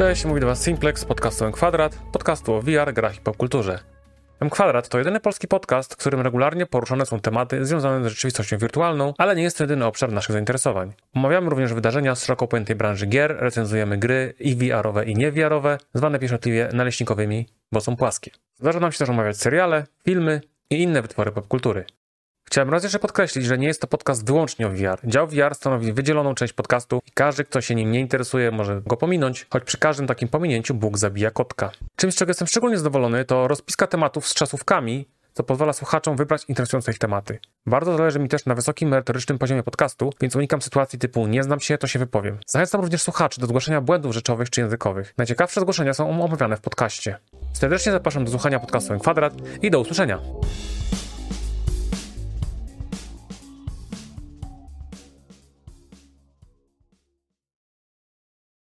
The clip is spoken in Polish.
Cześć, mówi do Was Simplex z podcastu M Kwadrat, podcastu o VR, grach i popkulturze. M Kwadrat to jedyny polski podcast, w którym regularnie poruszane są tematy związane z rzeczywistością wirtualną, ale nie jest to jedyny obszar naszych zainteresowań. Omawiamy również wydarzenia z szeroko pojętej branży gier, recenzujemy gry i VR-owe i nie VR-owe, zwane pieszczotliwie naleśnikowymi, bo są płaskie. Zdarza nam się też omawiać seriale, filmy i inne wytwory popkultury. Chciałem raz jeszcze podkreślić, że nie jest to podcast wyłącznie o VR. Dział VR stanowi wydzieloną część podcastu i każdy, kto się nim nie interesuje, może go pominąć, choć przy każdym takim pominięciu Bóg zabija kotka. Czymś, z czego jestem szczególnie zadowolony, to rozpiska tematów z czasówkami, co pozwala słuchaczom wybrać interesujące ich tematy. Bardzo zależy mi też na wysokim merytorycznym poziomie podcastu, więc unikam sytuacji typu nie znam się, to się wypowiem. Zachęcam również słuchaczy do zgłaszania błędów rzeczowych czy językowych. Najciekawsze zgłoszenia są omawiane w podcaście. Serdecznie zapraszam do słuchania podcastu Kwadrat i do usłyszenia.